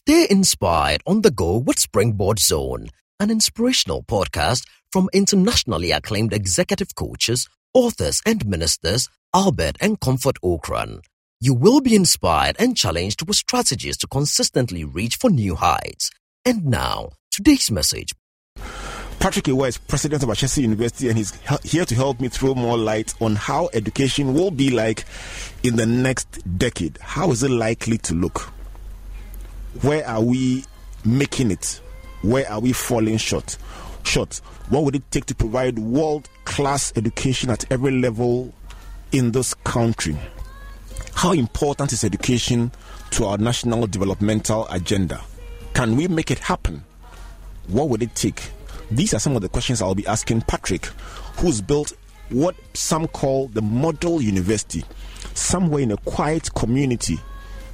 Stay inspired on the go with Springboard Zone, an inspirational podcast from internationally acclaimed executive coaches, authors, and ministers Albert and Comfort Ocran. You will be inspired and challenged with strategies to consistently reach for new heights. And now, today's message. Patrick Awuah is president of Ashesi University and he's here to help me throw more light on how education will be like in the next decade. How is it likely to look? Where are we making it? Where are we falling short? Short. What would it take to provide world class education at every level in this country? How important is education to our national developmental agenda? Can we make it happen? What would it take? These are some of the questions I'll be asking Patrick, who's built what some call the model university, somewhere in a quiet community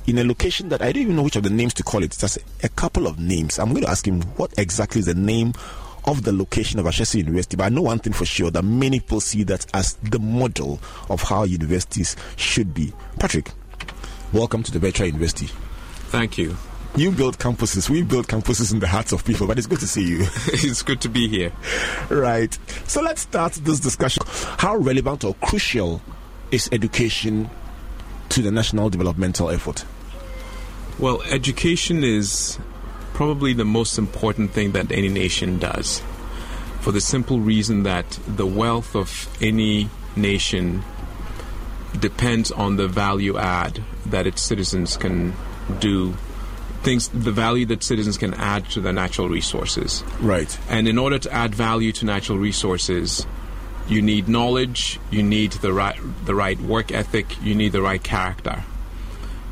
in a location that I don't even know which of the names to call it. It's just a couple of names. I'm going to ask him what exactly is the name of the location of Ashesi University. But I know one thing for sure that many people see that as the model of how universities should be. Patrick, welcome to the Virtual University. Thank you. You build campuses. We build campuses in the hearts of people, but it's good to see you. it's good to be here. Right. So let's start this discussion. How relevant or crucial is education to the national developmental effort? Well, education is probably the most important thing that any nation does for the simple reason that the wealth of any nation depends on the value add that its citizens can do things the value that citizens can add to their natural resources. Right. And in order to add value to natural resources you need knowledge you need the right the right work ethic you need the right character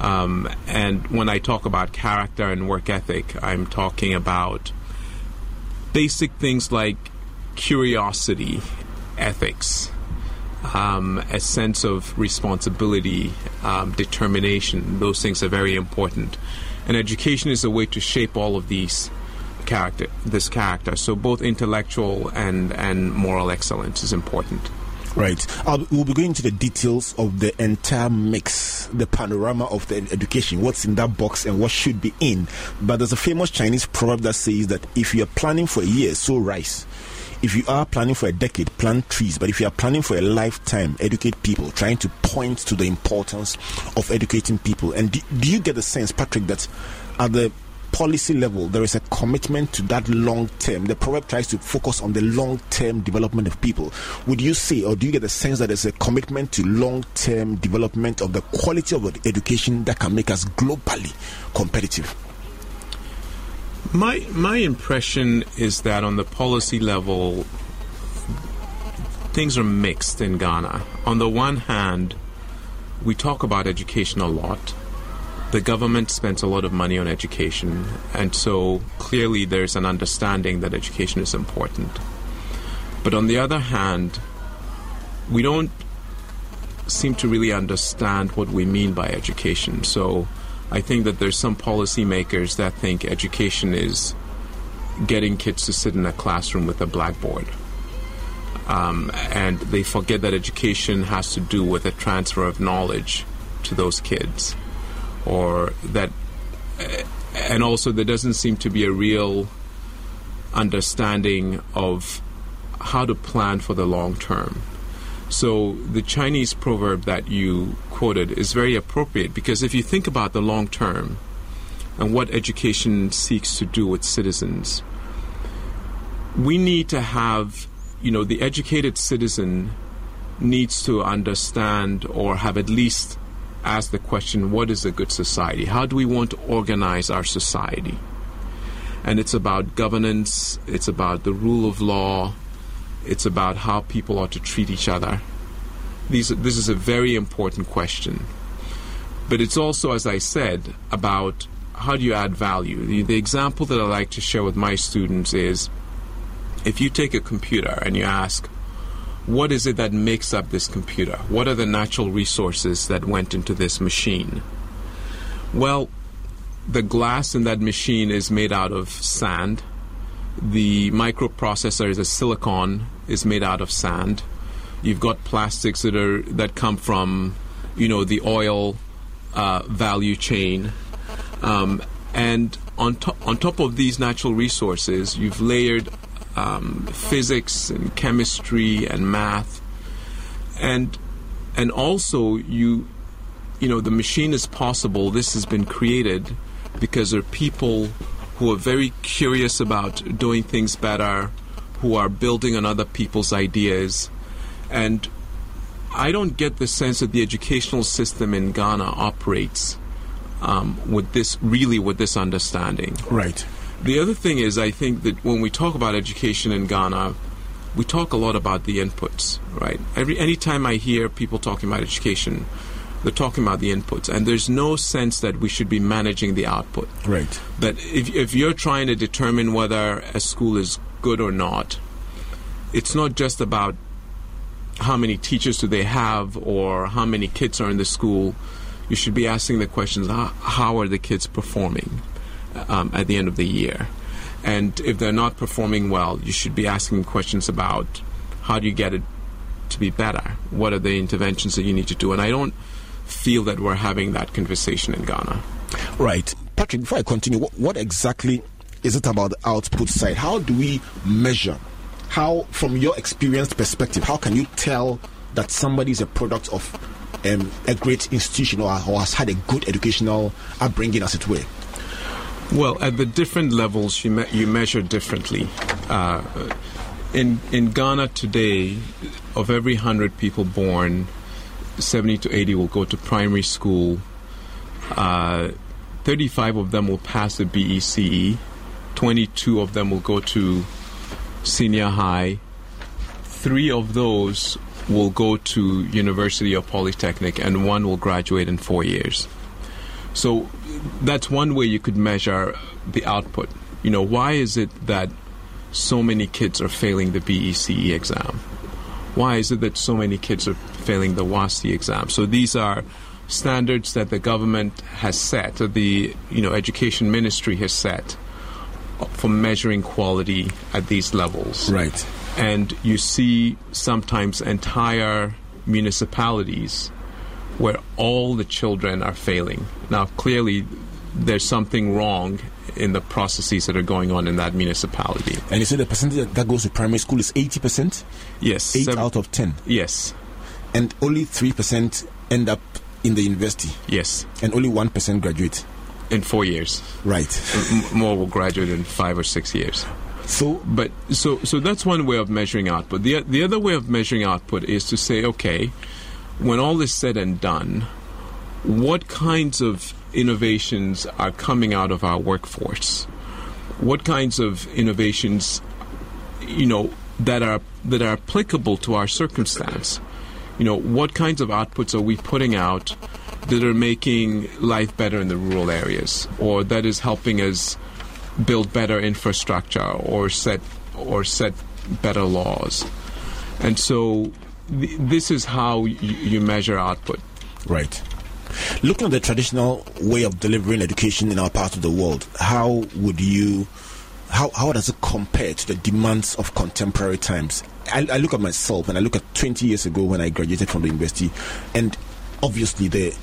um, and when I talk about character and work ethic, I'm talking about basic things like curiosity, ethics, um, a sense of responsibility, um, determination. Those things are very important. And education is a way to shape all of these character, this character. So both intellectual and, and moral excellence is important. Right. Uh, we'll be going into the details of the entire mix, the panorama of the education, what's in that box and what should be in. But there's a famous Chinese proverb that says that if you're planning for a year, sow rice. If you are planning for a decade, plant trees. But if you are planning for a lifetime, educate people, trying to point to the importance of educating people. And do, do you get the sense, Patrick, that at the policy level, there is a commitment to that long term. The proverb tries to focus on the long term development of people. Would you say, or do you get the sense that there's a commitment to long term development of the quality of education that can make us globally competitive? My my impression is that on the policy level, things are mixed in Ghana. On the one hand, we talk about education a lot the government spends a lot of money on education, and so clearly there's an understanding that education is important. But on the other hand, we don't seem to really understand what we mean by education. So I think that there's some policymakers that think education is getting kids to sit in a classroom with a blackboard. Um, and they forget that education has to do with a transfer of knowledge to those kids or that and also there doesn't seem to be a real understanding of how to plan for the long term. So the Chinese proverb that you quoted is very appropriate because if you think about the long term and what education seeks to do with citizens, we need to have, you know, the educated citizen needs to understand or have at least ask the question what is a good society? How do we want to organize our society? And it's about governance, it's about the rule of law, it's about how people ought to treat each other. These, this is a very important question. But it's also, as I said, about how do you add value? The, the example that I like to share with my students is if you take a computer and you ask, what is it that makes up this computer? What are the natural resources that went into this machine? Well, the glass in that machine is made out of sand. The microprocessor is a silicon is made out of sand. You've got plastics that are that come from, you know, the oil uh, value chain, um, And on, to- on top of these natural resources, you've layered um, physics and chemistry and math. And, and also, you, you know, the machine is possible. This has been created because there are people who are very curious about doing things better, who are building on other people's ideas. And I don't get the sense that the educational system in Ghana operates um, with this really with this understanding. Right. The other thing is, I think that when we talk about education in Ghana, we talk a lot about the inputs, right? Every anytime I hear people talking about education, they're talking about the inputs, and there's no sense that we should be managing the output. Right. That if if you're trying to determine whether a school is good or not, it's not just about how many teachers do they have or how many kids are in the school. You should be asking the questions: How, how are the kids performing um, at the end of the year? And if they're not performing well, you should be asking questions about how do you get it to be better? What are the interventions that you need to do? And I don't feel that we're having that conversation in Ghana. Right. Patrick, before I continue, what, what exactly is it about the output side? How do we measure? How, from your experienced perspective, how can you tell that somebody is a product of um, a great institution or, or has had a good educational upbringing, as it were? Well, at the different levels, you, me- you measure differently. Uh, in in Ghana today, of every hundred people born, seventy to eighty will go to primary school. Uh, Thirty-five of them will pass the BECE. Twenty-two of them will go to senior high. Three of those will go to university or polytechnic, and one will graduate in four years. So that's one way you could measure the output. You know, why is it that so many kids are failing the BECE exam? Why is it that so many kids are failing the WASSCE exam? So these are standards that the government has set, or the you know education ministry has set for measuring quality at these levels. Right. And you see sometimes entire municipalities where all the children are failing. Now, clearly, there's something wrong in the processes that are going on in that municipality. And you said the percentage that goes to primary school is 80%? Yes. 8 sev- out of 10. Yes. And only 3% end up in the university. Yes. And only 1% graduate. In four years. Right. More will graduate in five or six years. So, But so so that's one way of measuring output. The the other way of measuring output is to say, okay, when all is said and done, what kinds of innovations are coming out of our workforce? What kinds of innovations, you know, that are that are applicable to our circumstance? You know, what kinds of outputs are we putting out that are making life better in the rural areas, or that is helping us build better infrastructure or set or set better laws. And so th- this is how y- you measure output. right. Looking at the traditional way of delivering education in our part of the world, how would you, how, how does it compare to the demands of contemporary times? I, I look at myself and I look at 20 years ago when I graduated from the university, and obviously the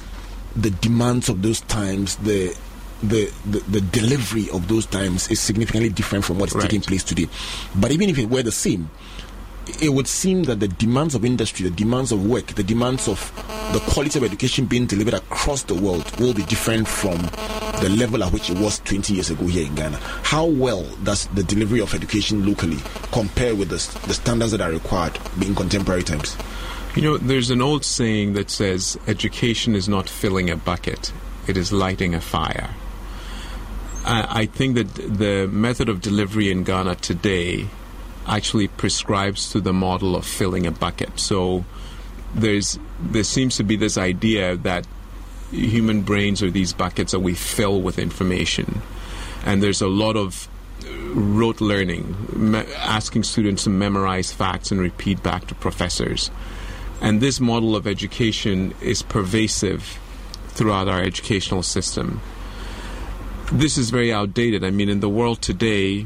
the demands of those times, the the, the, the delivery of those times is significantly different from what is Right. taking place today. But even if it were the same, it would seem that the demands of industry, the demands of work, the demands of the quality of education being delivered across the world will be different from the level at which it was 20 years ago here in Ghana. How well does the delivery of education locally compare with the, the standards that are required in contemporary times? You know, there's an old saying that says education is not filling a bucket, it is lighting a fire. I, I think that the method of delivery in Ghana today actually prescribes to the model of filling a bucket. So there's there seems to be this idea that human brains are these buckets that we fill with information, and there's a lot of rote learning, me- asking students to memorize facts and repeat back to professors. And this model of education is pervasive throughout our educational system. This is very outdated. I mean, in the world today,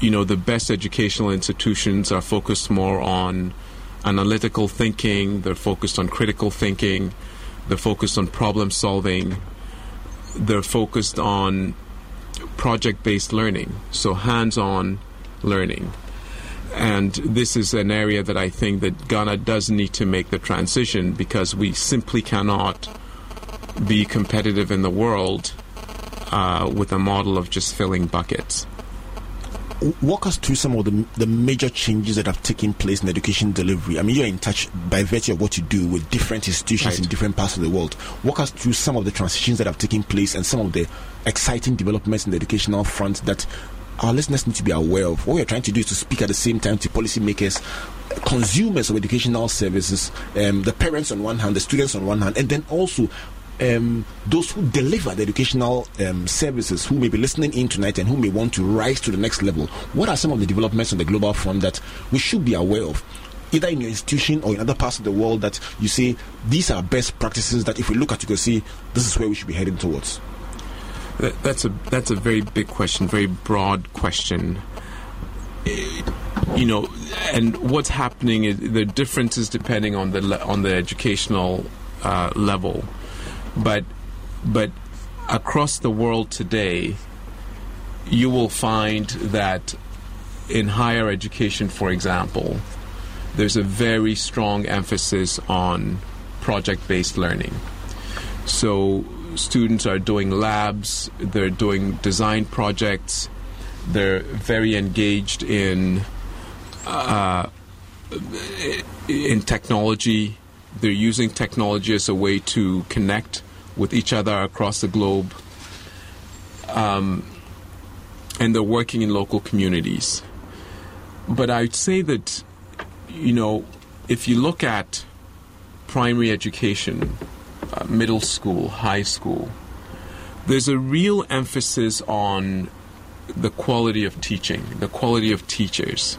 you know, the best educational institutions are focused more on analytical thinking, they're focused on critical thinking, they're focused on problem solving. they're focused on project based learning, so hands on learning. And this is an area that I think that Ghana does need to make the transition because we simply cannot be competitive in the world uh, with a model of just filling buckets. Walk us through some of the, the major changes that have taken place in education delivery. I mean, you're in touch by virtue of what you do with different institutions right. in different parts of the world. Walk us through some of the transitions that have taken place and some of the exciting developments in the educational front that our listeners need to be aware of. What we're trying to do is to speak at the same time to policymakers, consumers of educational services, um, the parents on one hand, the students on one hand, and then also um, those who deliver the educational um, services who may be listening in tonight and who may want to rise to the next level. What are some of the developments on the global front that we should be aware of? Either in your institution or in other parts of the world that you say these are best practices that if we look at you can see this is where we should be heading towards. That's a that's a very big question, very broad question. You know, and what's happening is the differences depending on the on the educational uh, level but but across the world today, you will find that in higher education, for example, there's a very strong emphasis on project based learning. So students are doing labs, they're doing design projects, they're very engaged in uh, in technology they're using technology as a way to connect with each other across the globe. Um, and they're working in local communities. But I'd say that, you know, if you look at primary education, uh, middle school, high school, there's a real emphasis on the quality of teaching, the quality of teachers.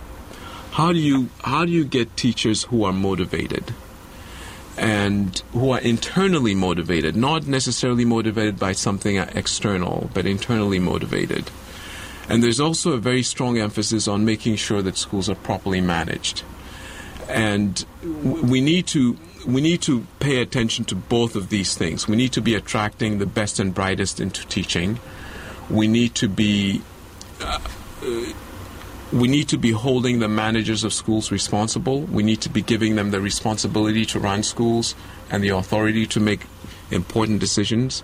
How do you how do you get teachers who are motivated? And who are internally motivated, not necessarily motivated by something external, but internally motivated. And there's also a very strong emphasis on making sure that schools are properly managed. And we need to we need to pay attention to both of these things. We need to be attracting the best and brightest into teaching. We need to be uh, we need to be holding the managers of schools responsible. We need to be giving them the responsibility to run schools and the authority to make important decisions,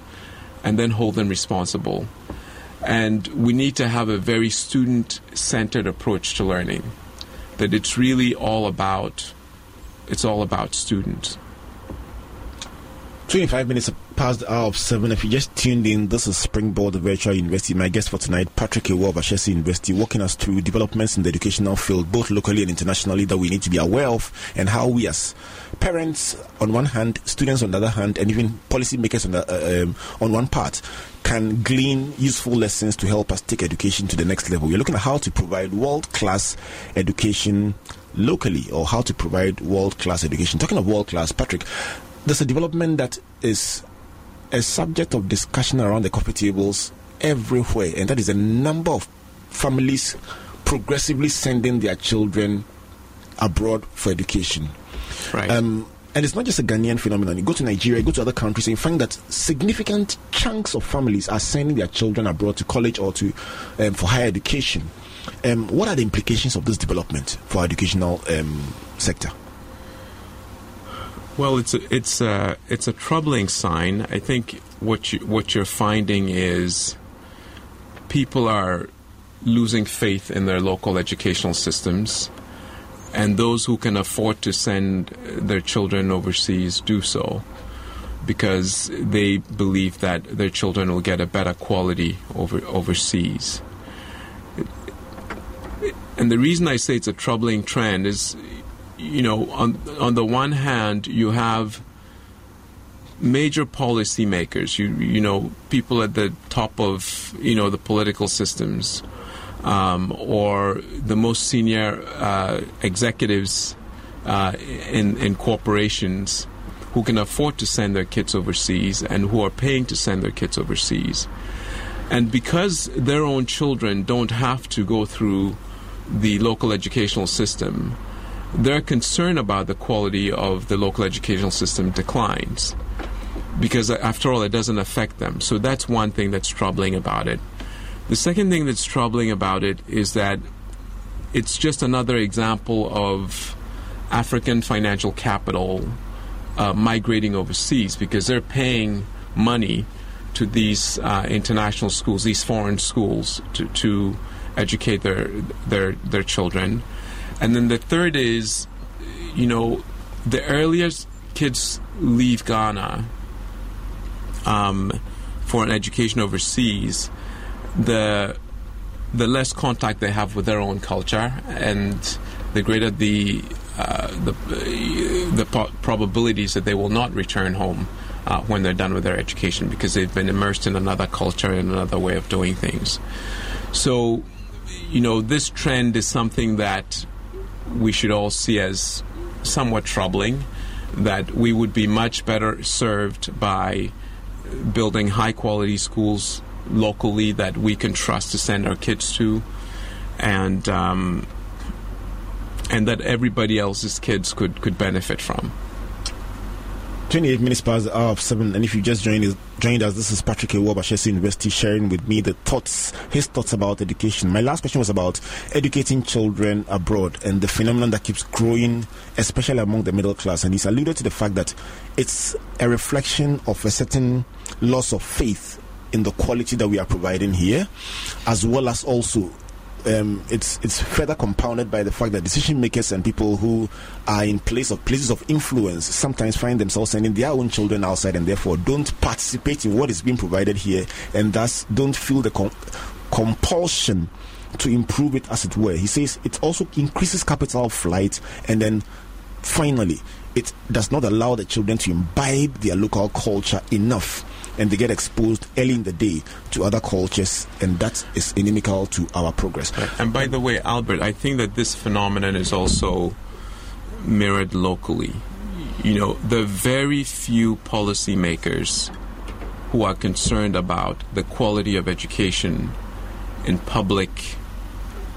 and then hold them responsible. And we need to have a very student centered approach to learning. That it's really all about it's all about students. 25 minutes past the hour of 7. If you just tuned in, this is Springboard Virtual University. My guest for tonight, Patrick Awuah of Ashesi University, walking us through developments in the educational field, both locally and internationally, that we need to be aware of, and how we as parents on one hand, students on the other hand, and even policymakers on, the, uh, um, on one part can glean useful lessons to help us take education to the next level. We're looking at how to provide world class education locally or how to provide world class education. Talking of world class, Patrick, there's a development that is a subject of discussion around the coffee tables everywhere, and that is a number of families progressively sending their children abroad for education. Right. Um, and it's not just a Ghanaian phenomenon. You go to Nigeria, you go to other countries, and you find that significant chunks of families are sending their children abroad to college or to um, for higher education. Um, what are the implications of this development for our educational um, sector? Well, it's a, it's a, it's a troubling sign. I think what you what you're finding is people are losing faith in their local educational systems, and those who can afford to send their children overseas do so because they believe that their children will get a better quality over overseas. And the reason I say it's a troubling trend is you know, on on the one hand, you have major policymakers, you you know, people at the top of you know the political systems, um, or the most senior uh, executives uh, in in corporations who can afford to send their kids overseas and who are paying to send their kids overseas, and because their own children don't have to go through the local educational system their concern about the quality of the local educational system declines because after all, it doesn't affect them. So that's one thing that's troubling about it. The second thing that's troubling about it is that it's just another example of African financial capital uh, migrating overseas because they're paying money to these uh, international schools, these foreign schools, to, to educate their their their children. And then the third is, you know, the earlier kids leave Ghana um, for an education overseas, the the less contact they have with their own culture, and the greater the uh, the the probabilities that they will not return home uh, when they're done with their education because they've been immersed in another culture and another way of doing things. So, you know, this trend is something that we should all see as somewhat troubling. That we would be much better served by building high quality schools locally that we can trust to send our kids to, and um, and that everybody else's kids could could benefit from. 28 minutes past the hour of 7 and if you just joined us, joined us this is patrick A. Ewuwa university sharing with me the thoughts his thoughts about education my last question was about educating children abroad and the phenomenon that keeps growing especially among the middle class and he's alluded to the fact that it's a reflection of a certain loss of faith in the quality that we are providing here as well as also um, it's it's further compounded by the fact that decision makers and people who are in place of places of influence sometimes find themselves sending their own children outside and therefore don't participate in what is being provided here and thus don't feel the com- compulsion to improve it as it were. He says it also increases capital flight and then finally it does not allow the children to imbibe their local culture enough and they get exposed early in the day to other cultures, and that is inimical to our progress. And by the way, Albert, I think that this phenomenon is also mirrored locally. You know, the very few policymakers who are concerned about the quality of education in public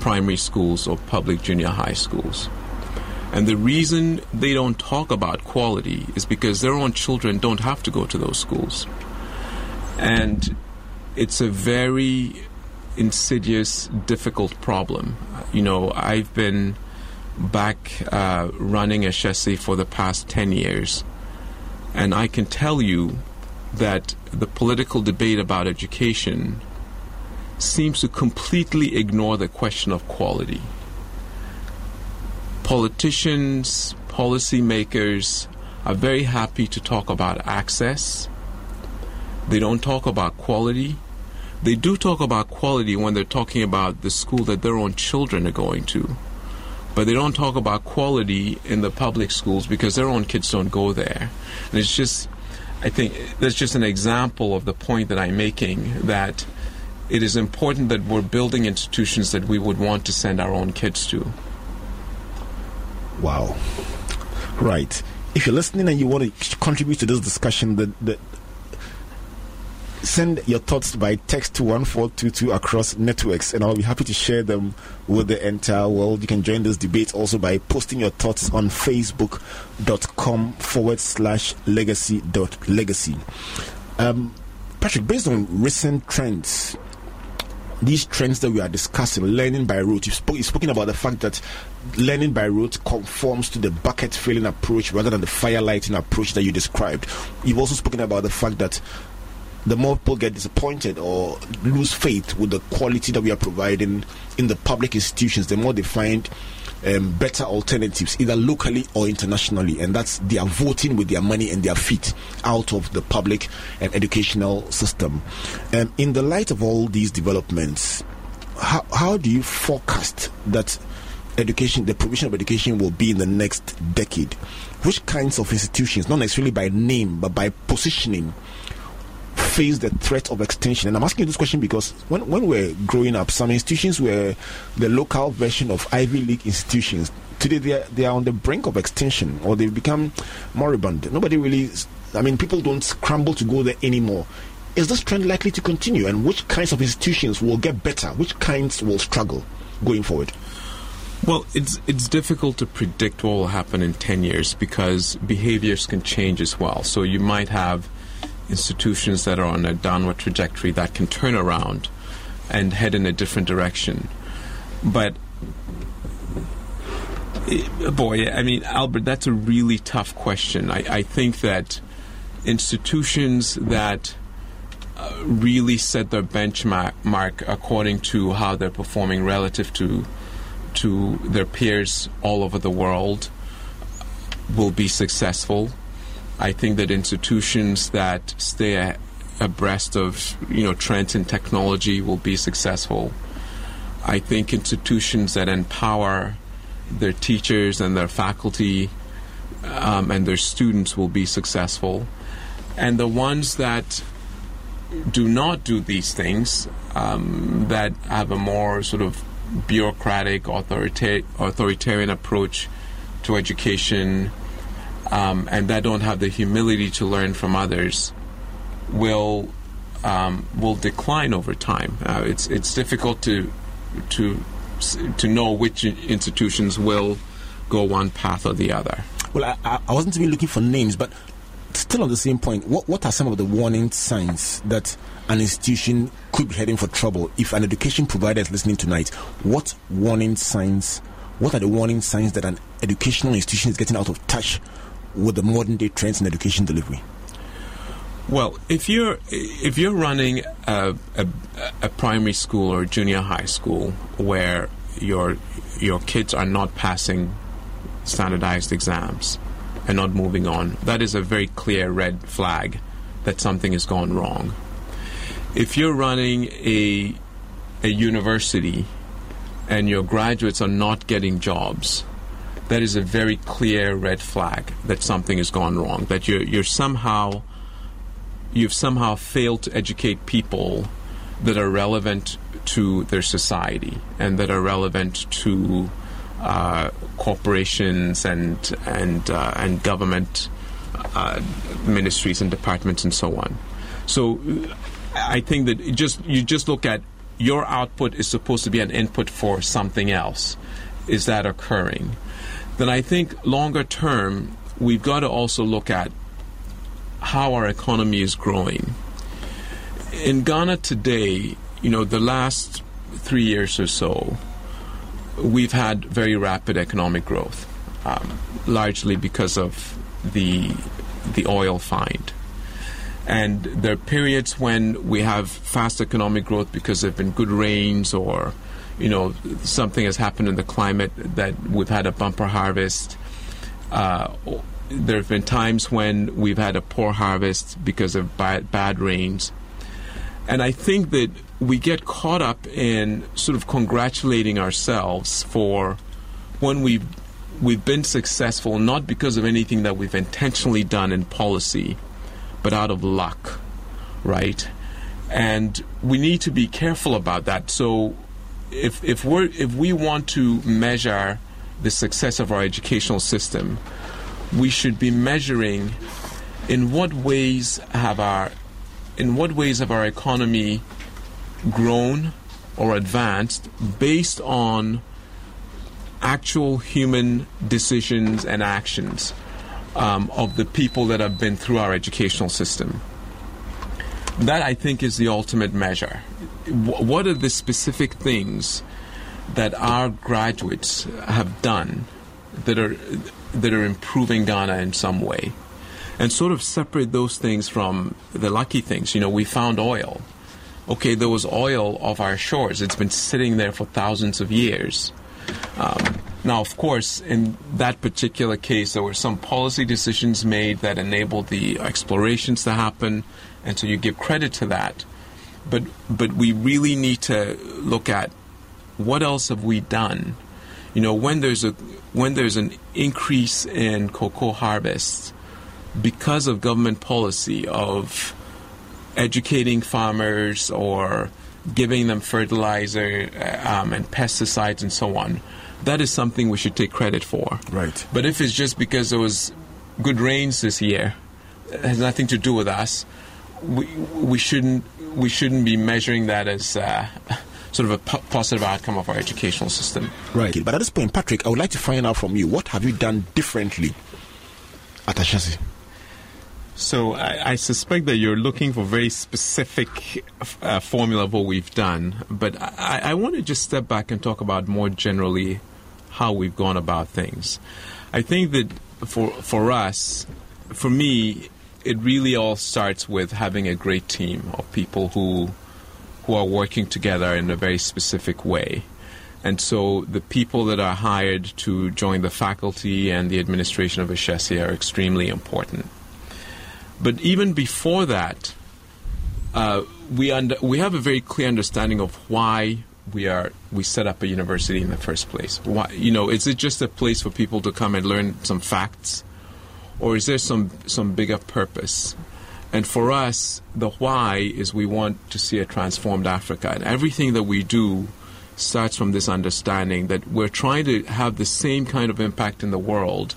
primary schools or public junior high schools. And the reason they don't talk about quality is because their own children don't have to go to those schools. And it's a very insidious, difficult problem. You know, I've been back uh, running Ashesi for the past 10 years, and I can tell you that the political debate about education seems to completely ignore the question of quality. Politicians, policymakers are very happy to talk about access they don't talk about quality. They do talk about quality when they're talking about the school that their own children are going to. But they don't talk about quality in the public schools because their own kids don't go there. And it's just, I think that's just an example of the point that I'm making that it is important that we're building institutions that we would want to send our own kids to. Wow. Right. If you're listening and you want to contribute to this discussion, the, the, send your thoughts by text to 1422 across networks, and I'll be happy to share them with the entire world. You can join this debate also by posting your thoughts on facebook.com forward slash legacy dot legacy. Um, Patrick, based on recent trends, these trends that we are discussing, learning by rote, you've, you've spoken about the fact that learning by rote conforms to the bucket filling approach rather than the firelighting approach that you described. You've also spoken about the fact that the more people get disappointed or lose faith with the quality that we are providing in the public institutions, the more they find um, better alternatives, either locally or internationally, and that's they are voting with their money and their feet out of the public and educational system. Um, in the light of all these developments, how, how do you forecast that education, the provision of education, will be in the next decade? Which kinds of institutions, not necessarily by name, but by positioning, face the threat of extinction? And I'm asking you this question because when, when we're growing up, some institutions were the local version of Ivy League institutions. Today, they are, they are on the brink of extinction or they've become moribund. Nobody really, I mean, people don't scramble to go there anymore. Is this trend likely to continue? And which kinds of institutions will get better? Which kinds will struggle going forward? Well, it's it's difficult to predict what will happen in ten years because behaviors can change as well. So you might have institutions that are on a downward trajectory that can turn around and head in a different direction. But eh, boy, I mean, Albert, that's a really tough question. I, I think that institutions that uh, really set their benchmark according to how they're performing relative to to their peers all over the world will be successful. I think that institutions that stay abreast of you know trends in technology will be successful. I think institutions that empower their teachers and their faculty um, and their students will be successful, and the ones that do not do these things, um, that have a more sort of bureaucratic, authorita- authoritarian approach to education, um, and that don't have the humility to learn from others, will um, will decline over time. Uh, it's it's difficult to to to know which institutions will go one path or the other. Well, I, I wasn't even looking for names, but still on the same point, what, what are some of the warning signs that an institution could be heading for trouble? If an education provider is listening tonight, what warning signs, what are the warning signs that an educational institution is getting out of touch with the modern day trends in education delivery? Well, if you're if you're running a, a, a primary school or junior high school where your your kids are not passing standardized exams and not moving on, that is a very clear red flag that something has gone wrong. If you're running a a university and your graduates are not getting jobs, that is a very clear red flag that something has gone wrong. That you're you're somehow you've somehow failed to educate people that are relevant to their society and that are relevant to uh, corporations and and uh, and government uh, ministries and departments and so on. So I think that just you just look at your output is supposed to be an input for something else. Is that occurring? Then I think longer term we've got to also look at how our economy is growing. In Ghana today, you know, the last three years or so, we've had very rapid economic growth, um, largely because of the the oil find. And there are periods when we have fast economic growth because there have been good rains or, you know, something has happened in the climate that we've had a bumper harvest. Uh, there have been times when we've had a poor harvest because of bad, bad rains. And I think that we get caught up in sort of congratulating ourselves for when we've we've been successful not because of anything that we've intentionally done in policy, but out of luck, right? And we need to be careful about that. So if if we're if we want to measure the success of our educational system, we should be measuring in what ways have our in what ways have our economy grown or advanced based on actual human decisions and actions um, of the people that have been through our educational system. That I think is the ultimate measure. What are the specific things that our graduates have done that are that are improving Ghana in some way? And sort of separate those things from the lucky things. You know, we found oil. Okay, there was oil off our shores. It's been sitting there for thousands of years. Um, now, of course, in that particular case, there were some policy decisions made that enabled the explorations to happen, and so you give credit to that. But but we really need to look at what else have we done. You know, when there's a when there's an increase in cocoa harvests because of government policy of educating farmers or giving them fertilizer um, and pesticides and so on, that is something we should take credit for. Right. But if it's just because there was good rains this year, it has nothing to do with us. We we shouldn't we shouldn't be measuring that as uh, sort of a po- positive outcome of our educational system. Right. But at this point, Patrick, I would like to find out from you what have you done differently at Ashesi? So I, I, suspect that you're looking for very specific uh, formula of what we've done, but I, I want to just step back and talk about more generally how we've gone about things. I think that for for us, for me, it really all starts with having a great team of people who who are working together in a very specific way. And so the people that are hired to join the faculty and the administration of Ashesi are extremely important. But even before that, uh, we under, we have a very clear understanding of why we are we set up a university in the first place. Why you know is it just a place for people to come and learn some facts, or is there some some bigger purpose? And for us, the why is we want to see a transformed Africa, and everything that we do starts from this understanding that we're trying to have the same kind of impact in the world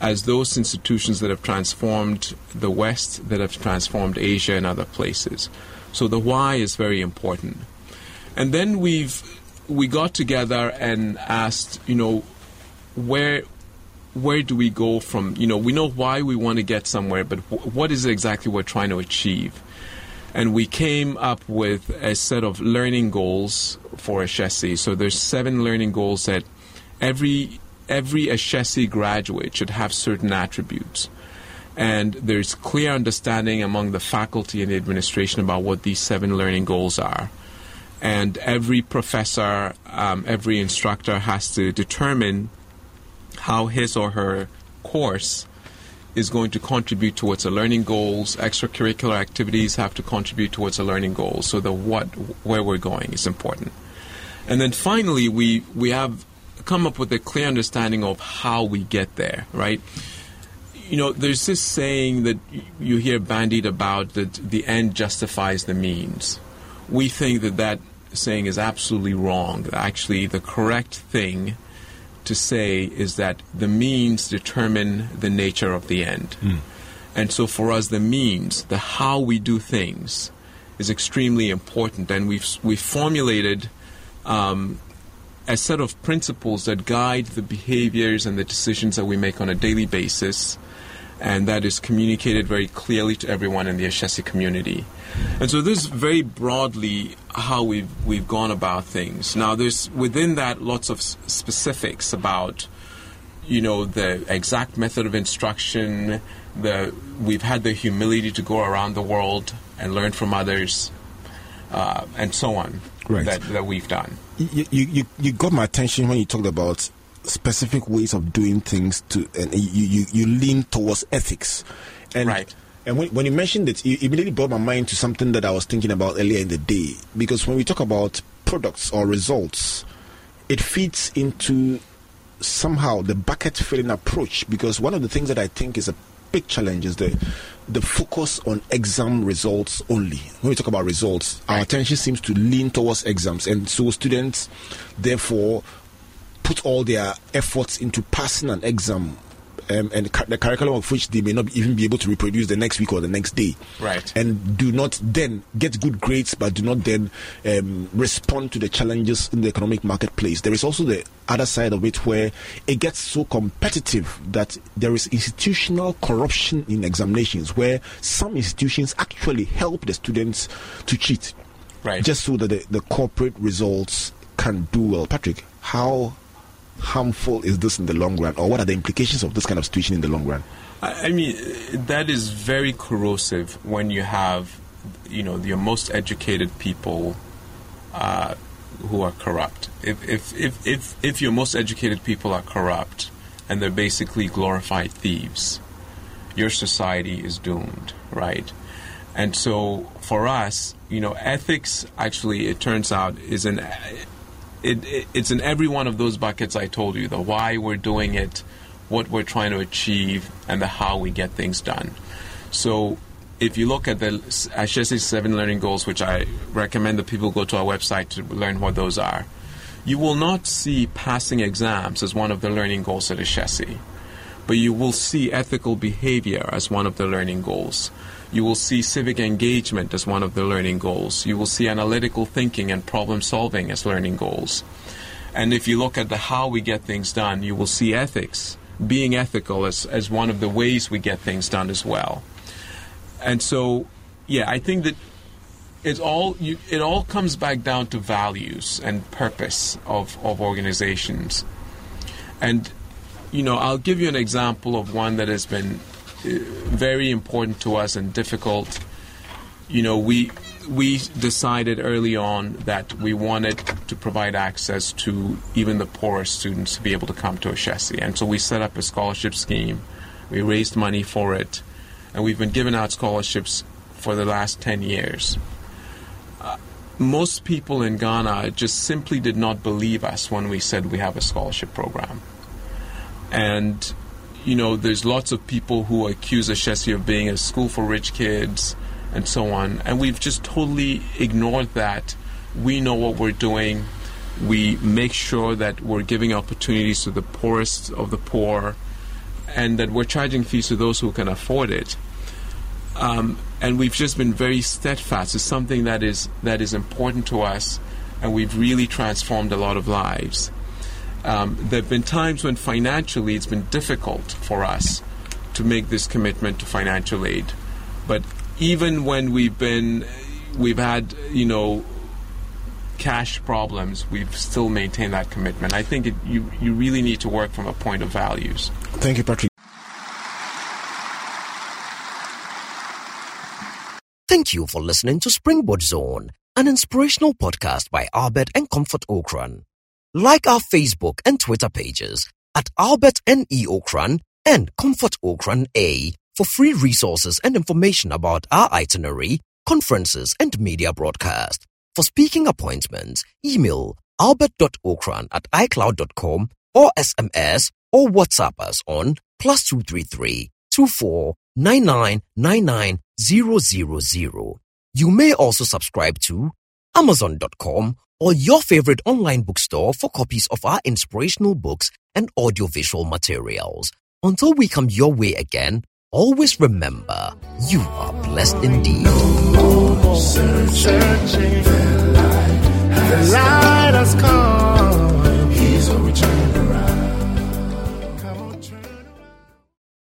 as those institutions that have transformed the West, that have transformed Asia and other places. So the why is very important. And then we've we got together and asked, you know, where where do we go from? You know, we know why we want to get somewhere, but w- what is exactly we're trying to achieve? And we came up with a set of learning goals for Ashesi. So there's seven learning goals that every every Ashesi graduate should have certain attributes. And there's clear understanding among the faculty and the administration about what these seven learning goals are. And every professor, um, every instructor has to determine how his or her course is going to contribute towards the learning goals. Extracurricular activities have to contribute towards the learning goals. So the what, where we're going is important. And then finally, we, we have come up with a clear understanding of how we get there, right? You know, there's this saying that you hear bandied about that the end justifies the means. We think that that saying is absolutely wrong. Actually, the correct thing to say is that the means determine the nature of the end. Mm. And so for us, the means, the how we do things, is extremely important. And we've, we've formulated um, a set of principles that guide the behaviors and the decisions that we make on a daily basis, and that is communicated very clearly to everyone in the Ashesi community. And so this is very broadly how we've we've gone about things. Now there's within that lots of specifics about you know the exact method of instruction. The we've had the humility to go around the world and learn from others, uh, and so on. Right. That, that we've done you, you, you got my attention when you talked about specific ways of doing things to and you, you, you lean towards ethics. And right. and when, when you mentioned it it immediately brought my mind to something that i was thinking about earlier in the day. Because when we talk about products or results it fits into somehow the bucket filling approach. Because one of the things that i think is a big challenge is the the focus on exam results only. When we talk about results, our attention seems to lean towards exams, and so students therefore put all their efforts into passing an exam um, and the curriculum of which they may not even be able to reproduce the next week or the next day. Right. And do not then get good grades, but do not then um, respond to the challenges in the economic marketplace. There is also the other side of it where it gets so competitive that there is institutional corruption in examinations where some institutions actually help the students to cheat. Right. Just so that the, the corporate results can do well. Patrick, how harmful is this in the long run, or what are the implications of this kind of situation in the long run? I mean, that is very corrosive when you have, you know, your most educated people uh, who are corrupt. If, if, if, if, if your most educated people are corrupt and they're basically glorified thieves, your society is doomed, right? And so for us, you know, ethics actually, it turns out, is an it, it, it's in every one of those buckets I told you the why we're doing it, what we're trying to achieve, and the how we get things done. So if you look at the Ashesi seven learning goals, which I recommend that people go to our website to learn what those are, you will not see passing exams as one of the learning goals at Ashesi, but you will see ethical behavior as one of the learning goals. You will see civic engagement as one of the learning goals. You will see analytical thinking and problem solving as learning goals. And if you look at the how we get things done, you will see ethics, being ethical as, as one of the ways we get things done as well. and so, yeah, I think that it's all you, it all comes back down to values and purpose of, of organizations. And you know, I'll give you an example of one that has been very important to us and difficult. You know, we we decided early on that we wanted to provide access to even the poorest students to be able to come to Ashesi. And so we set up a scholarship scheme. We raised money for it, and we've been giving out scholarships for the last 10 years. Uh, most people in Ghana just simply did not believe us when we said we have a scholarship program. And, you know, there's lots of people who accuse Ashesi of being a school for rich kids and so on. And we've just totally ignored that. We know what we're doing. We make sure that we're giving opportunities to the poorest of the poor and that we're charging fees to those who can afford it. Um, and we've just been very steadfast. It's something that is that is important to us, and we've really transformed a lot of lives. Um, there have been times when financially it's been difficult for us to make this commitment to financial aid, but even when we've been we've had you know cash problems, we've still maintained that commitment. I think it, you you really need to work from a point of values. Thank you, Patrick. Thank you for listening to Springboard Zone, an inspirational podcast by Albert and Comfort Ocran. Like our Facebook and Twitter pages at Albert N.E. Ocran and Comfort Ocran A for free resources and information about our itinerary, conferences, and media broadcast. For speaking appointments, email albert.ocran at icloud.com or SMS or WhatsApp us on plus 233 24 You may also subscribe to Amazon.com or your favorite online bookstore for copies of our inspirational books and audiovisual materials. Until we come your way again, always remember you are blessed indeed. No searching, the light has come. He's a return.